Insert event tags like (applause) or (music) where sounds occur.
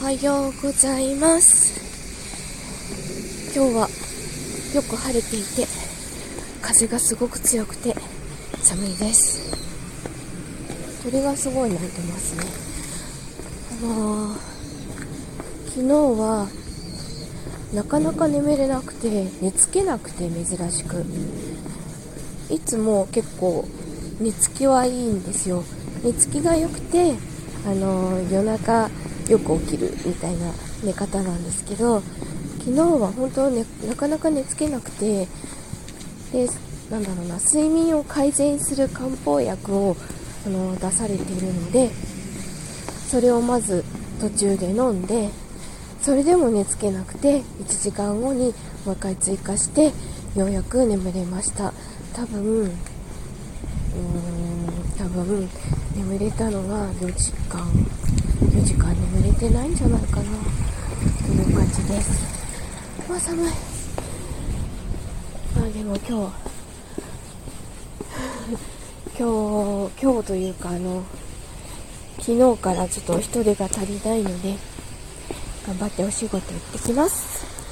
はようございます。今日はよく晴れていて風がすごく強くて寒いです。鳥がすごい鳴いてますね。あのー、昨日はなかなか眠れなくて寝つけなくて珍しく。いつも結構寝つきはいいんですよ。寝つきが良くてあのー、夜中よく起きるみたいな寝方なんですけど昨日は本当ねなかなか寝つけなくてでなんだろうな睡眠を改善する漢方薬をあの出されているのでそれをまず途中で飲んでそれでも寝つけなくて1時間後にもう一回追加してようやく眠れました。多分ーん多分眠れたのが4時間。4時間眠れてないんじゃないかなという感じです。まあ寒い。まあでも今日 (laughs) 今日今日というかあの昨日からちょっと人手が足りないので頑張ってお仕事行ってきます。